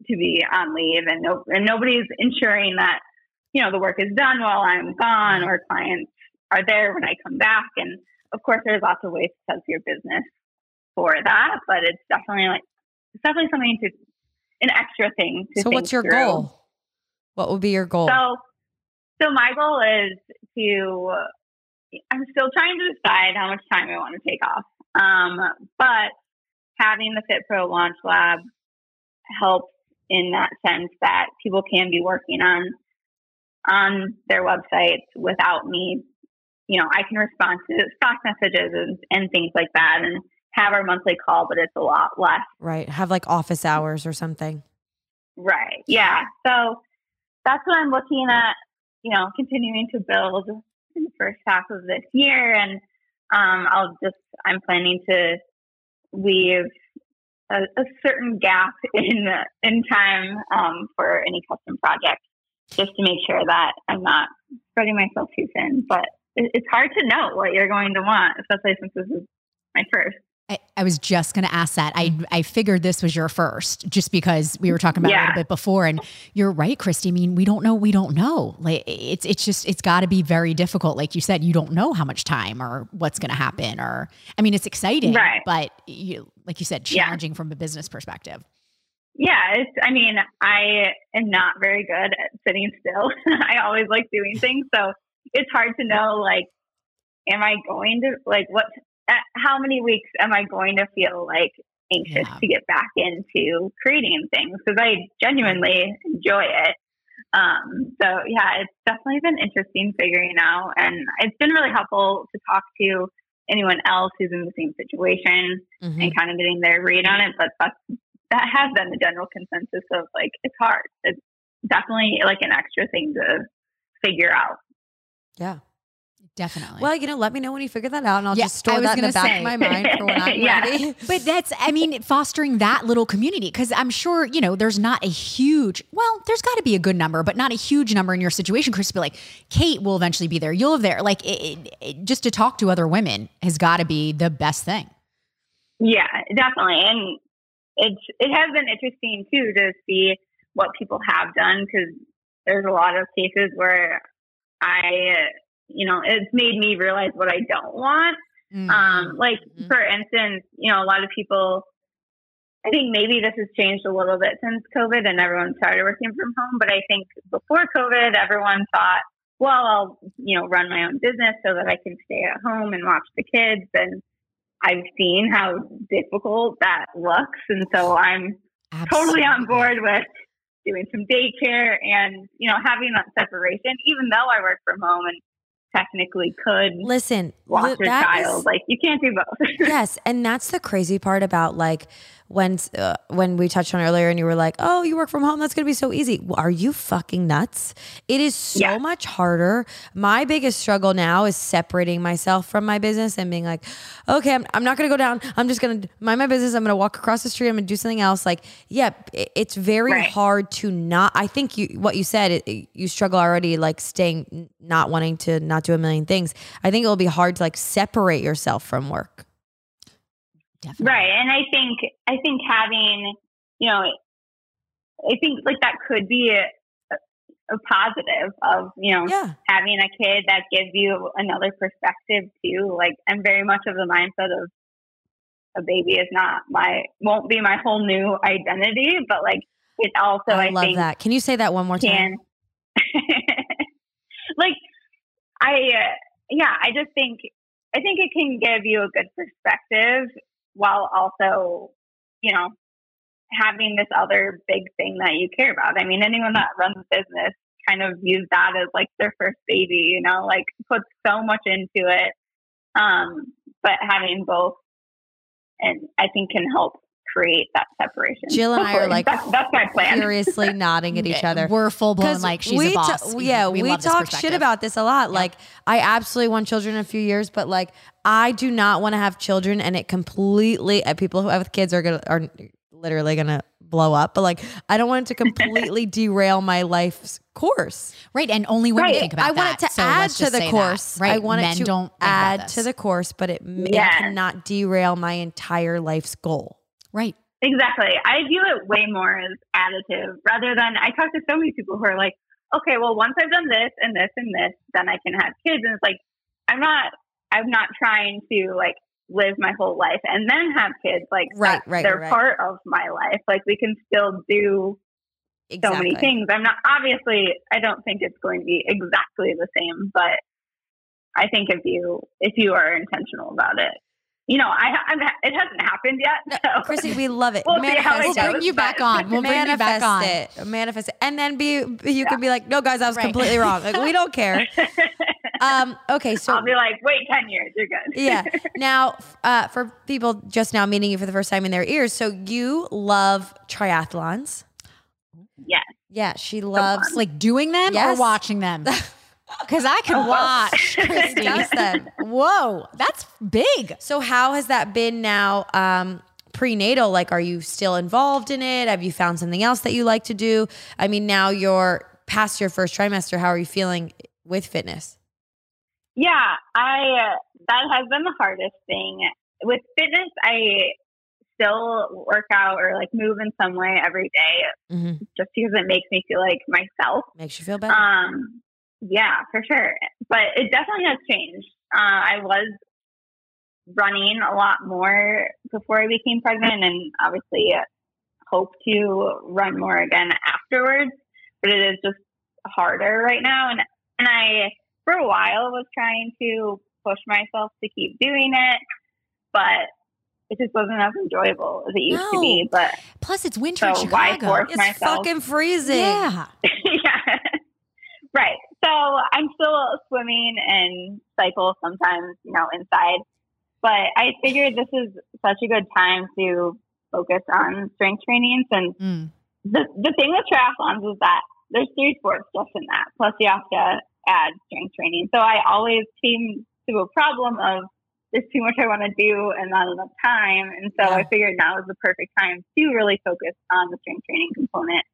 S3: to be on leave, and no, and nobody's ensuring that you know the work is done while I'm gone, or clients are there when I come back. And of course, there's lots of ways to set your business for that, but it's definitely like it's definitely something to an extra thing to.
S2: So, what's your
S3: through.
S2: goal? What would be your goal?
S3: So, so my goal is to. I'm still trying to decide how much time I want to take off. Um, but having the Fit Pro Launch Lab helps in that sense that people can be working on on their websites without me. You know, I can respond to stock messages and, and things like that, and have our monthly call, but it's a lot less.
S2: Right. Have like office hours or something.
S3: Right. Yeah. So that's what I'm looking at you know, continuing to build in the first half of this year. And um, I'll just, I'm planning to leave a, a certain gap *laughs* in in time um, for any custom project just to make sure that I'm not spreading myself too thin. But it's hard to know what you're going to want, especially since this is my first.
S1: I, I, was just going to ask that. I I figured this was your first, just because we were talking about yeah. it a little bit before. And you're right, Christy. I mean, we don't know. We don't know. Like it's it's just it's got to be very difficult. Like you said, you don't know how much time or what's going to happen. Or I mean, it's exciting, right. but you like you said, challenging yeah. from a business perspective.
S3: Yeah, it's. I mean, I am not very good at sitting still. *laughs* I always like doing things, so it's hard to know. Like, am I going to like what how many weeks am I going to feel like anxious yeah. to get back into creating things? Because I genuinely enjoy it. Um, so yeah, it's definitely been interesting figuring out, and it's been really helpful to talk to anyone else who's in the same situation mm-hmm. and kind of getting their read on it. But that's, that has been the general consensus of like it's hard. It's definitely like an extra thing to figure out.
S2: Yeah.
S1: Definitely.
S2: Well, you know, let me know when you figure that out, and I'll yeah, just store that in the back say. of my mind for when *laughs* I'm yeah. ready.
S1: But that's, I mean, fostering that little community because I'm sure you know there's not a huge. Well, there's got to be a good number, but not a huge number in your situation. Chris, be like, Kate will eventually be there. You'll live there. Like, it, it, just to talk to other women has got to be the best thing.
S3: Yeah, definitely, and it's it has been interesting too to see what people have done because there's a lot of cases where I you know, it's made me realize what I don't want. Mm-hmm. Um, like mm-hmm. for instance, you know, a lot of people, I think maybe this has changed a little bit since COVID and everyone started working from home. But I think before COVID, everyone thought, well, I'll, you know, run my own business so that I can stay at home and watch the kids. And I've seen how difficult that looks. And so I'm Absolutely. totally on board with doing some daycare and, you know, having that separation, even though I work from home and technically could
S2: listen
S3: watch your child. Is, like you can't do both. *laughs*
S2: yes, and that's the crazy part about like when uh, when we touched on earlier and you were like, "Oh, you work from home. That's going to be so easy." Are you fucking nuts? It is so yeah. much harder. My biggest struggle now is separating myself from my business and being like, "Okay, I'm, I'm not going to go down. I'm just going to mind my business. I'm going to walk across the street. I'm going to do something else." Like, yeah, it, it's very right. hard to not. I think you what you said. It, you struggle already, like staying, not wanting to not do a million things. I think it will be hard to like separate yourself from work.
S3: Definitely. Right. And I think, I think having, you know, I think like that could be a, a positive of, you know, yeah. having a kid that gives you another perspective too. Like I'm very much of the mindset of a baby is not my, won't be my whole new identity, but like it also, I,
S2: I love
S3: think,
S2: that. Can you say that one more time? *laughs*
S3: like I, uh, yeah, I just think, I think it can give you a good perspective while also, you know, having this other big thing that you care about. I mean, anyone that runs a business kind of views that as like their first baby, you know, like puts so much into it. Um, but having both and I think can help create that separation.
S2: Jill and Hopefully. I are *laughs* like
S3: that's, that's my plan.
S2: Furiously *laughs* nodding at each other.
S1: We're full blown like she's
S2: we
S1: a boss.
S2: T- yeah, we, we talk shit about this a lot. Yeah. Like I absolutely want children in a few years, but like I do not want to have children, and it completely. Uh, people who have kids are gonna are literally gonna blow up, but like I don't want it to *laughs* completely derail my life's course.
S1: Right. And only when right. think about it,
S2: I want
S1: it
S2: to so add to the course. That, right. I want Men it to don't add to the course, but it, yes. it cannot derail my entire life's goal.
S1: Right.
S3: Exactly. I view it way more as additive rather than I talk to so many people who are like, okay, well, once I've done this and this and this, then I can have kids. And it's like, I'm not, I'm not trying to like live my whole life and then have kids. Like, right, right, they're right. part of my life. Like, we can still do exactly. so many things. I'm not, obviously, I don't think it's going to be exactly the same, but I think if you, if you are intentional about it, you know, I, I'm, it hasn't happened yet. So.
S2: Chrissy, we love it. *laughs*
S1: We'll, Manifest we'll bring you back on. We'll bring you back on.
S2: It. Manifest it. And then be you yeah. can be like, no, guys, I was right. completely wrong. Like, we don't care. *laughs* Um, okay, so
S3: I'll be like, wait, ten years, you're good.
S2: yeah. *laughs* Now, uh, for people just now meeting you for the first time in their ears, so you love triathlons.
S3: Yes.
S2: Yeah, she loves
S1: so like doing them yes. or watching them. Because I can oh, watch Christy does them. Whoa, that's big.
S2: So how has that been now? Um, prenatal, like, are you still involved in it? Have you found something else that you like to do? I mean, now you're past your first trimester. How are you feeling with fitness?
S3: Yeah, I uh, that has been the hardest thing with fitness. I still work out or like move in some way every day, mm-hmm. just because it makes me feel like myself.
S2: Makes you feel better.
S3: Um, yeah, for sure. But it definitely has changed. Uh, I was running a lot more before I became pregnant, and obviously hope to run more again afterwards. But it is just harder right now, and and I for a while was trying to push myself to keep doing it, but it just wasn't as enjoyable as it used no. to be. But
S1: plus, it's winter so in Chicago.
S2: it's myself? fucking freezing.
S1: Yeah, *laughs*
S3: yeah, right. So I'm still swimming and cycle sometimes, you know, inside. But I figured this is such a good time to focus on strength training since mm. the the thing with triathlons is that there's three sports just in that. Plus you have to add strength training. So I always came to a problem of there's too much I want to do and not enough time. And so yeah. I figured now is the perfect time to really focus on the strength training component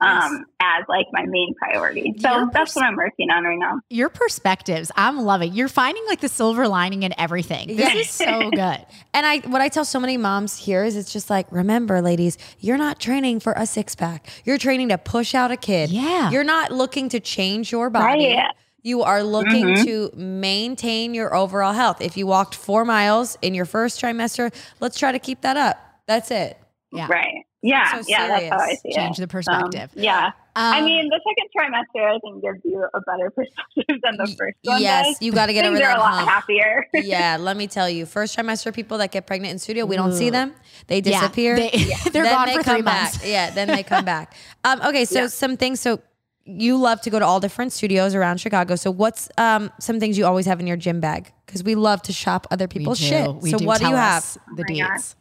S3: um, as like my main priority. So your that's what I'm working on right now.
S1: Your perspectives, I'm loving. You're finding like the silver lining in everything. This is so *laughs* good.
S2: and I, what I tell so many moms here is, it's just like, remember, ladies, you're not training for a six pack. You're training to push out a kid.
S1: Yeah.
S2: You're not looking to change your body. Right. You are looking mm-hmm. to maintain your overall health. If you walked four miles in your first trimester, let's try to keep that up. That's it.
S3: Yeah. Right. Yeah, so yeah, that's how I see
S1: Change
S3: it.
S1: the perspective.
S3: Um, yeah. Um, I mean, the second trimester, I think, gives you a better *laughs* perspective than the first one.
S2: Yes,
S3: does.
S2: you got to get over
S3: that.
S2: They're a
S3: lot happier.
S2: yeah, *laughs* let me tell you, first trimester people that get pregnant in studio, we don't see them. They disappear.
S1: Yeah, *laughs* they, are gone they for three months.
S2: Back. Yeah, then they come back. Um, okay, so yeah. some things. So you love to go to all different studios around Chicago. So what's um, some things you always have in your gym bag? Because we love to shop other people's shit.
S1: We
S2: so
S1: do.
S2: what
S1: Tell
S2: do you have?
S1: The oh deets.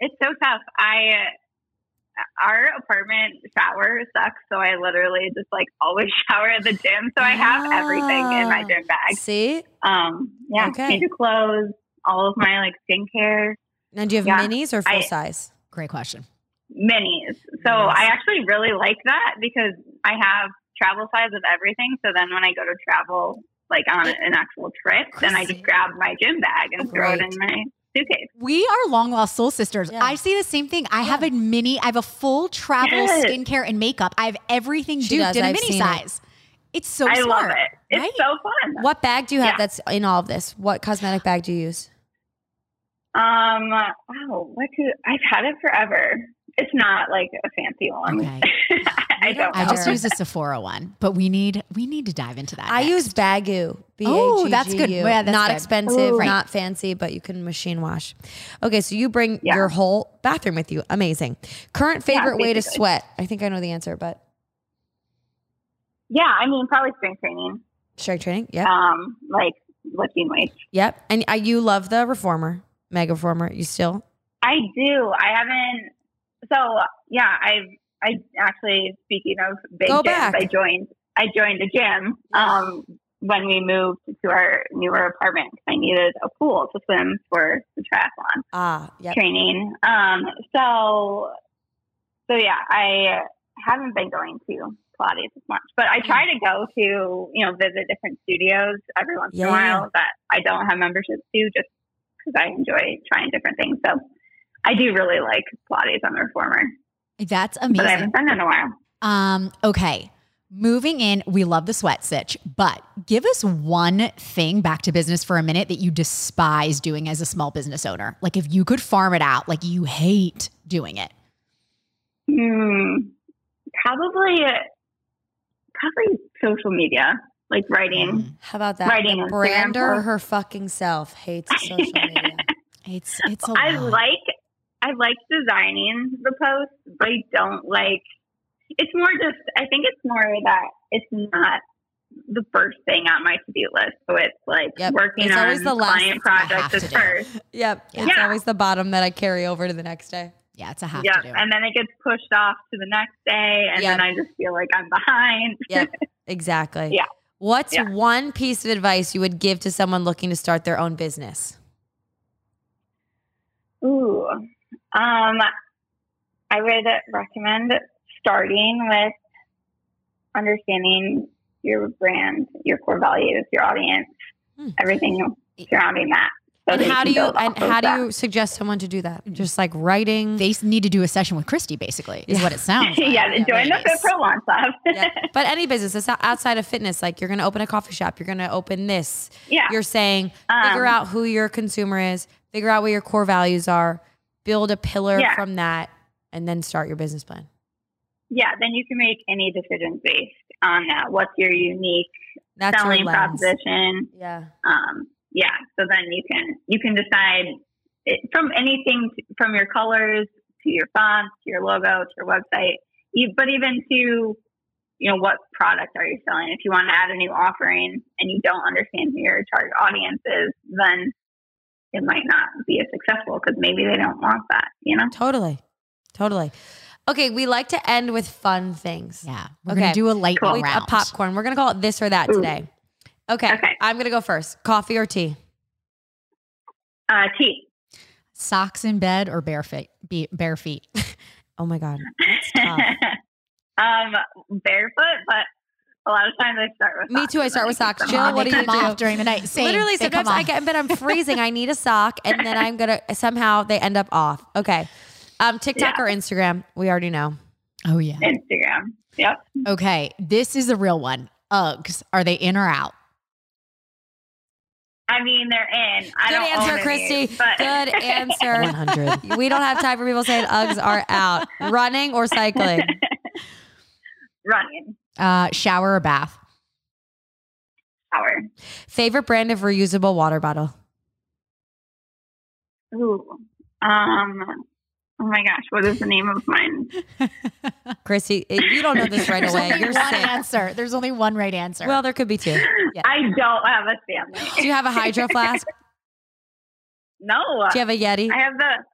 S3: It's so tough. I our apartment shower sucks, so I literally just like always *laughs* shower at the gym. So I have ah, everything in my gym bag.
S2: See?
S3: Um, yeah, okay. change of clothes, all of my like skincare.
S2: And do you have yeah. minis or full I, size?
S1: Great question.
S3: Minis. So minis. I actually really like that because I have travel size of everything. So then when I go to travel, like on an actual trip, then I just grab my gym bag and oh, throw it in my suitcase.
S1: We are long lost soul sisters. Yeah. I see the same thing. I yeah. have a mini, I have a full travel yes. skincare and makeup. I have everything she duped does. in a I've mini size. It. It's so
S3: I
S1: smart.
S3: love it. It's right? so fun.
S2: What bag do you have yeah. that's in all of this? What cosmetic bag do you use?
S3: Um, wow, what do I've had it forever. It's not like a fancy one. Okay. *laughs* I don't.
S1: I just use a *laughs* Sephora one, but we need we need to dive into that.
S2: I
S1: next.
S2: use Baggu. Oh,
S1: that's good. Yeah, that's
S2: not
S1: good.
S2: expensive, Ooh. not fancy, but you can machine wash. Okay, so you bring yeah. your whole bathroom with you. Amazing. Current favorite yeah, way to sweat? I think I know the answer, but
S3: yeah, I mean probably strength training.
S2: Strength training. Yeah.
S3: Um, like lifting weights.
S2: Yep. And uh, you love the reformer, mega reformer. You still?
S3: I do. I haven't. So yeah, I've I actually, speaking of big Go gyms, back. I joined. I joined a gym um, when we moved to our newer apartment. I needed a pool to swim for the triathlon
S2: ah, yep.
S3: training. Um, so, so yeah, I haven't been going to Pilates as much, but I try to go to you know visit different studios every once yeah. in a while that I don't have memberships to, just because I enjoy trying different things. So, I do really like Pilates. I'm a reformer.
S1: That's amazing. But
S3: I haven't done it in a while.
S1: Um, okay. Moving in, we love the sweat stitch, but give us one thing back to business for a minute that you despise doing as a small business owner. Like if you could farm it out, like you hate doing it.
S3: Hmm. Probably, probably social media, like writing. Mm.
S2: How about that?
S3: Writing.
S2: Brander her fucking self hates social media. *laughs*
S1: it's it's. A
S3: I like I like designing the posts, but I don't like. It's more just. I think it's more that it's not the first thing on my to do list. So it's like yep. working it's on always the client projects is first.
S2: Yep. It's yeah. always the bottom that I carry over to the next day.
S1: Yeah, it's a have
S3: yep.
S1: to do.
S3: And then it gets pushed off to the next day, and yep. then I just feel like I'm behind.
S2: yep, *laughs* exactly.
S3: Yeah.
S2: What's
S3: yeah.
S2: one piece of advice you would give to someone looking to start their own business?
S3: Ooh, um, I would recommend starting with understanding your brand, your core values, your audience, hmm. everything surrounding that.
S2: So and how do you and how do you suggest someone to do that? Just like writing.
S1: They need to do a session with Christy, basically, is yeah. what it sounds. *laughs* Like.
S3: yeah, yeah, join the Fit Pro Launch Lab.
S2: yeah. *laughs* But any business that's outside of fitness, like you're going to open a coffee shop, you're going to open this.
S3: Yeah,
S2: you're saying um, figure out who your consumer is, figure out what your core values are, build a pillar yeah. from that, and then start your business plan.
S3: Yeah, then you can make any decisions based on that. What's your unique that's selling proposition?
S2: Yeah.
S3: Um, yeah. So then you can you can decide it, from anything to, from your colors to your fonts to your logo to your website, you, but even to you know what product are you selling. If you want to add a new offering and you don't understand who your target audience is, then it might not be as successful because maybe they don't want that. You know.
S2: Totally. Totally. Okay, we like to end with fun things.
S1: Yeah. We're okay. gonna do a light cool. round.
S2: A popcorn. We're gonna call it this or that Ooh. today. Okay. Okay. I'm gonna go first. Coffee or tea?
S3: Uh, tea.
S1: Socks in bed or bare feet? Bare feet. *laughs*
S2: oh my god. *laughs*
S3: um, barefoot, but a lot of times I start with.
S2: Me too. I start with socks. Jill, what do you do
S1: during the night? Same.
S2: Literally, they sometimes I get, but I'm *laughs* freezing. I need a sock, and then I'm gonna somehow they end up off. Okay. Um, TikTok yeah. or Instagram? We already know.
S1: Oh yeah,
S3: Instagram. Yep.
S1: Okay, this is a real one. Uggs. Are they in or out?
S3: I mean, they're in. I
S2: Good answer, Christy. These, but- Good *laughs* answer. 100. *laughs* We don't have time for people saying Uggs are out. Running or cycling?
S3: Running.
S1: Uh, shower or bath?
S3: Shower.
S2: Favorite brand of reusable water bottle?
S3: Ooh. Um, Oh my gosh, what is the name of mine? *laughs*
S2: Chrissy, you don't know this right away. You're
S1: one sick. answer. There's only one right answer.
S2: Well, there could be two. *laughs*
S3: Yeah. I don't have a Stanley.
S2: Do you have a hydro flask?
S3: no. *laughs*
S2: Do you have a Yeti?
S3: I have the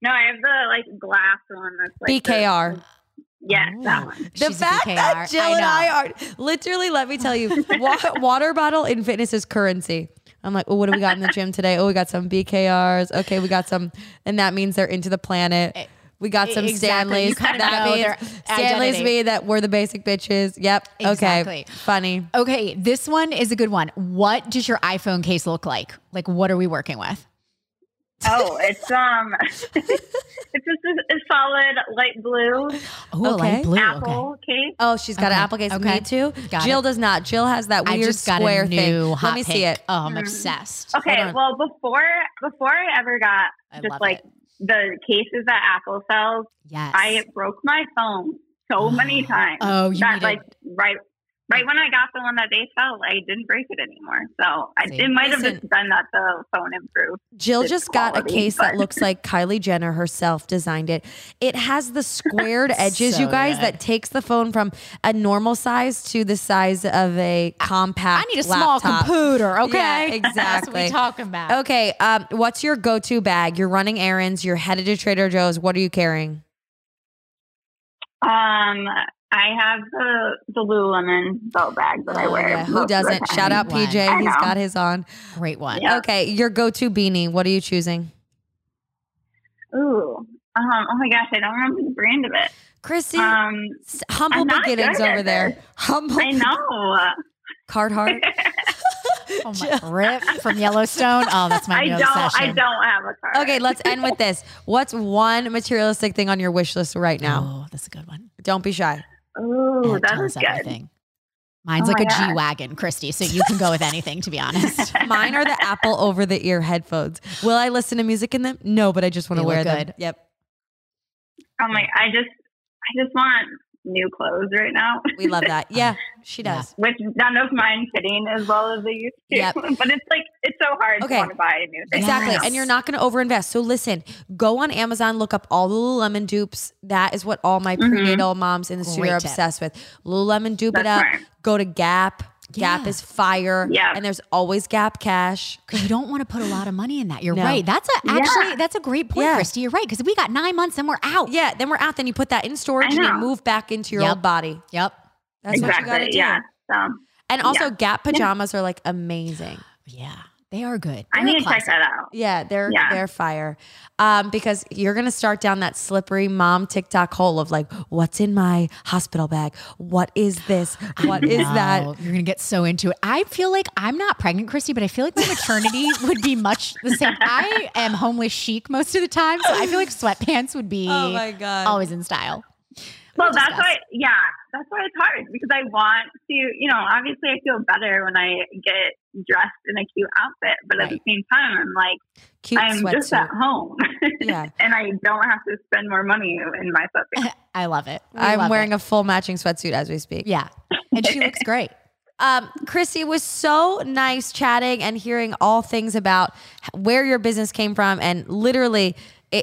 S3: no, I have the like glass one that's like
S2: BKR.
S3: The, Yes, that one.
S2: The
S1: She's
S2: fact that Jill I and I are literally, let me tell you, *laughs* water bottle in fitness is currency. I'm like, oh, what do we got in the gym today? Oh, we got some BKRs. Okay, we got some, and that means they're into the planet. Eh, we got some exactly. Stanleys. That means Stanleys mean that we're the basic bitches. Yep. Exactly. Okay. Funny.
S1: Okay, this one is a good one. What does your iPhone case look like? Like, what are we working with?
S3: Oh, it's um, *laughs* it's just a, a, solid light blue.
S1: Oh, okay. light blue.
S3: Apple okay. case.
S2: Oh, she's got okay. an Apple case. Okay. Me too. Got Jill it. does not. Jill has that weird
S1: I just got
S2: square
S1: a new
S2: thing.
S1: Hot
S2: Let me
S1: pink.
S2: see it.
S1: Oh, I'm mm. obsessed.
S3: Okay, well before before I ever got I just like it. the cases that Apple sells,
S1: yes,
S3: I broke my phone so many *gasps* times.
S1: Oh, you
S3: that, like right right when I got the one that they sell, I didn't break it anymore. So I, it might have just been that the phone improved.
S2: Jill just quality, got a case but. that looks like Kylie Jenner herself designed it. It has the *laughs* squared edges, so you guys, good. that takes the phone from a normal size to the size of a compact.
S1: I need a
S2: laptop.
S1: small computer. Okay,
S2: yeah, *laughs* exactly.
S1: That's what we talking about.
S2: Okay, um, what's your go-to bag? You're running errands. You're headed to Trader Joe's. What are you carrying?
S3: Um, I have the the Lululemon belt bag that I oh, wear. Yeah.
S2: Who doesn't? Shout out PJ. He's got his on.
S1: Great one.
S3: Yep.
S2: Okay, your go to beanie. What are you choosing?
S3: Ooh, um, oh my gosh, I don't remember the brand of it.
S2: Christy, um, humble beginnings over there. Humble.
S3: I know. *laughs*
S2: Carhartt.
S1: oh my, *laughs* Rip from Yellowstone. Oh, that's my *laughs* I
S3: don't.
S1: Obsession.
S3: I don't have a car.
S2: Okay, let's end with this. What's one materialistic thing on your wish list right now?
S1: Oh, that's a good one.
S2: Don't be shy.
S3: Oh, that is good. Everything.
S1: Mine's oh like a G wagon, Christy. So you can go with anything, to be honest. *laughs*
S2: Mine are the Apple over the ear headphones. Will I listen to music in them? No, but I just want to wear them. Good. Yep.
S3: Oh my! I just, I just want new clothes right now.
S2: We love that. *laughs* Yeah, she does.
S3: Yeah. Which none of mine fitting as well as they used to. Yep. *laughs* but it's like it's so hard okay. to want to buy new things.
S2: Exactly. Yes. And you're not going to overinvest. So listen, go on Amazon, look up all the Lululemon dupes. That is what all my mm-hmm. prenatal moms in the studio are obsessed with. Lululemon dupe That's it up. Smart. Go to Gap. Yeah. Gap is fire.
S3: Yeah.
S2: And there's always Gap cash.
S1: Because you don't want to put a lot of money in that. You're no. right. That's a actually yeah. that's a great point, yeah. Christy. You're right. Because we got nine months and we're out.
S2: Yeah, then we're out. Then you put that in storage and you move back into your yep. old body.
S1: Yep.
S2: That's exactly. what you gotta do. Yeah. So, and also Gap pajamas are like amazing.
S1: Yeah. They are good.
S3: They're I need to check that out.
S2: Yeah, they're yeah. they're fire. Um, because you're gonna start down that slippery mom TikTok hole of like, what's in my hospital bag? What is this? What is that?
S1: You're gonna get so into it. I feel like I'm not pregnant, Christy, but I feel like my maternity *laughs* would be much the same. I am homeless chic most of the time, so I feel like sweatpants would be
S2: oh my god
S1: always in style.
S3: Well, that's why, yeah, that's why it's hard because I want to, you know, obviously I feel better when I get dressed in a cute outfit, but right. at the same time, I'm like, cute I'm just at home. Yeah. *laughs* and I don't have to spend more money in my sweatpants. *laughs*
S1: I love it.
S2: We I'm love wearing it. a full matching sweatsuit as we speak.
S1: Yeah. And she looks *laughs* great.
S2: Um, Christy, it was so nice chatting and hearing all things about where your business came from and literally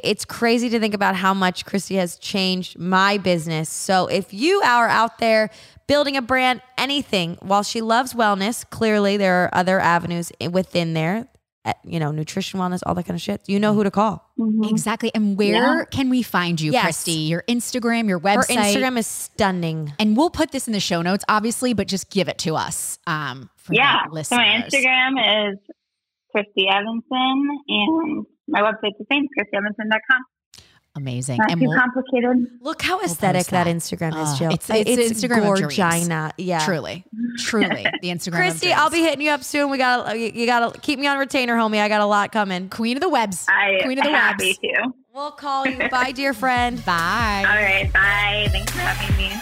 S2: it's crazy to think about how much Christy has changed my business. So if you are out there building a brand, anything, while she loves wellness, clearly there are other avenues within there. Eh, you know, nutrition, wellness, all that kind of shit. You know who to call.
S1: Mm-hmm. Exactly. And where yeah. can we find you, yes. Christy? Your Instagram, your website.
S2: Her Instagram is stunning.
S1: And we'll put this in the show notes, obviously, but just give it to us. Um,
S3: yeah. So my Instagram is Christy Evanson and my website's the same, christyevanson.com.
S1: Amazing.
S3: Not and too we'll, complicated.
S2: Look how aesthetic we'll that. that. Instagram is, uh, Jill.
S1: it's, it's, it's Instagram
S2: gorgina. Yeah.
S1: Truly. Truly. The Instagram. *laughs*
S2: Christy, I'll be hitting you up soon. We got you gotta keep me on retainer, homie. I got a lot coming.
S1: Queen of the webs.
S3: I
S1: Queen of the
S3: happy
S1: webs.
S3: To.
S2: We'll call you. bye, dear friend. *laughs*
S1: Bye.
S3: All right. Bye. Thanks for having me.